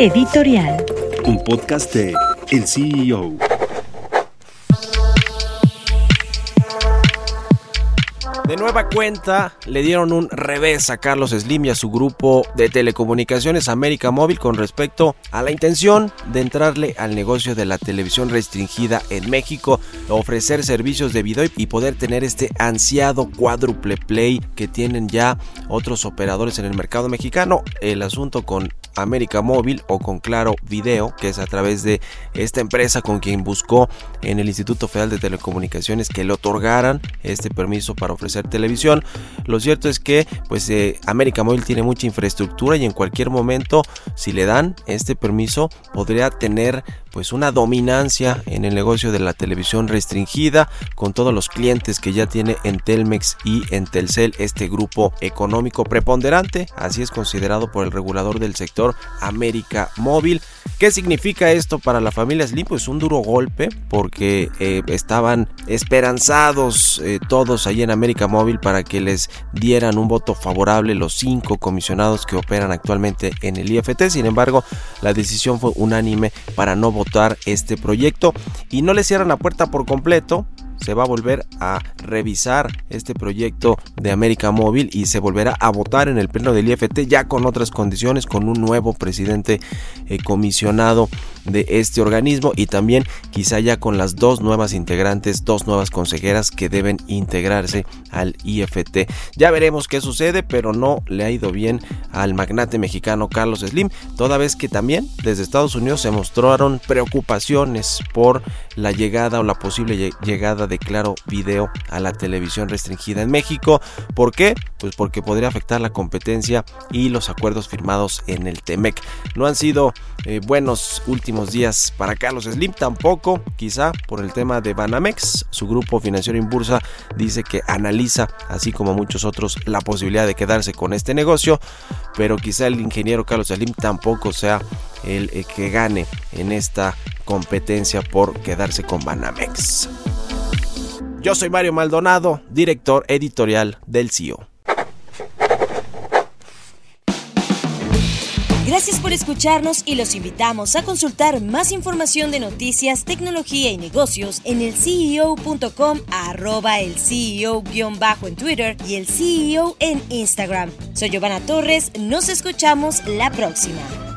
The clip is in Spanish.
Editorial. Un podcast de El CEO. De nueva cuenta, le dieron un revés a Carlos Slim y a su grupo de telecomunicaciones América Móvil con respecto a la intención de entrarle al negocio de la televisión restringida en México, ofrecer servicios de video y poder tener este ansiado cuádruple play que tienen ya otros operadores en el mercado mexicano. El asunto con América Móvil o con Claro Video, que es a través de esta empresa con quien buscó en el Instituto Federal de Telecomunicaciones que le otorgaran este permiso para ofrecer televisión. Lo cierto es que pues eh, América Móvil tiene mucha infraestructura y en cualquier momento si le dan este permiso podría tener pues una dominancia en el negocio de la televisión restringida con todos los clientes que ya tiene en Telmex y en Telcel este grupo económico preponderante así es considerado por el regulador del sector América Móvil ¿Qué significa esto para la familia Slim? Pues un duro golpe porque eh, estaban esperanzados eh, todos ahí en América Móvil para que les dieran un voto favorable los cinco comisionados que operan actualmente en el IFT. Sin embargo, la decisión fue unánime para no votar este proyecto. Y no le cierran la puerta por completo se va a volver a revisar este proyecto de América Móvil y se volverá a votar en el pleno del IFT ya con otras condiciones, con un nuevo presidente eh, comisionado de este organismo y también quizá ya con las dos nuevas integrantes, dos nuevas consejeras que deben integrarse al IFT. Ya veremos qué sucede, pero no le ha ido bien al magnate mexicano Carlos Slim, toda vez que también desde Estados Unidos se mostraron preocupaciones por la llegada o la posible llegada de Claro Video a la televisión restringida en México. ¿Por qué? Pues porque podría afectar la competencia y los acuerdos firmados en el TEMEC. No han sido eh, buenos últimos días para Carlos Slim, tampoco, quizá por el tema de Banamex. Su grupo financiero en bursa dice que analiza, así como muchos otros, la posibilidad de quedarse con este negocio, pero quizá el ingeniero Carlos Slim tampoco sea el eh, que gane en esta competencia por quedarse con Banamex. Yo soy Mario Maldonado, director editorial del CIO. Gracias por escucharnos y los invitamos a consultar más información de noticias, tecnología y negocios en el CEO.com, arroba el CEO-bajo en Twitter y el CEO en Instagram. Soy Giovanna Torres, nos escuchamos la próxima.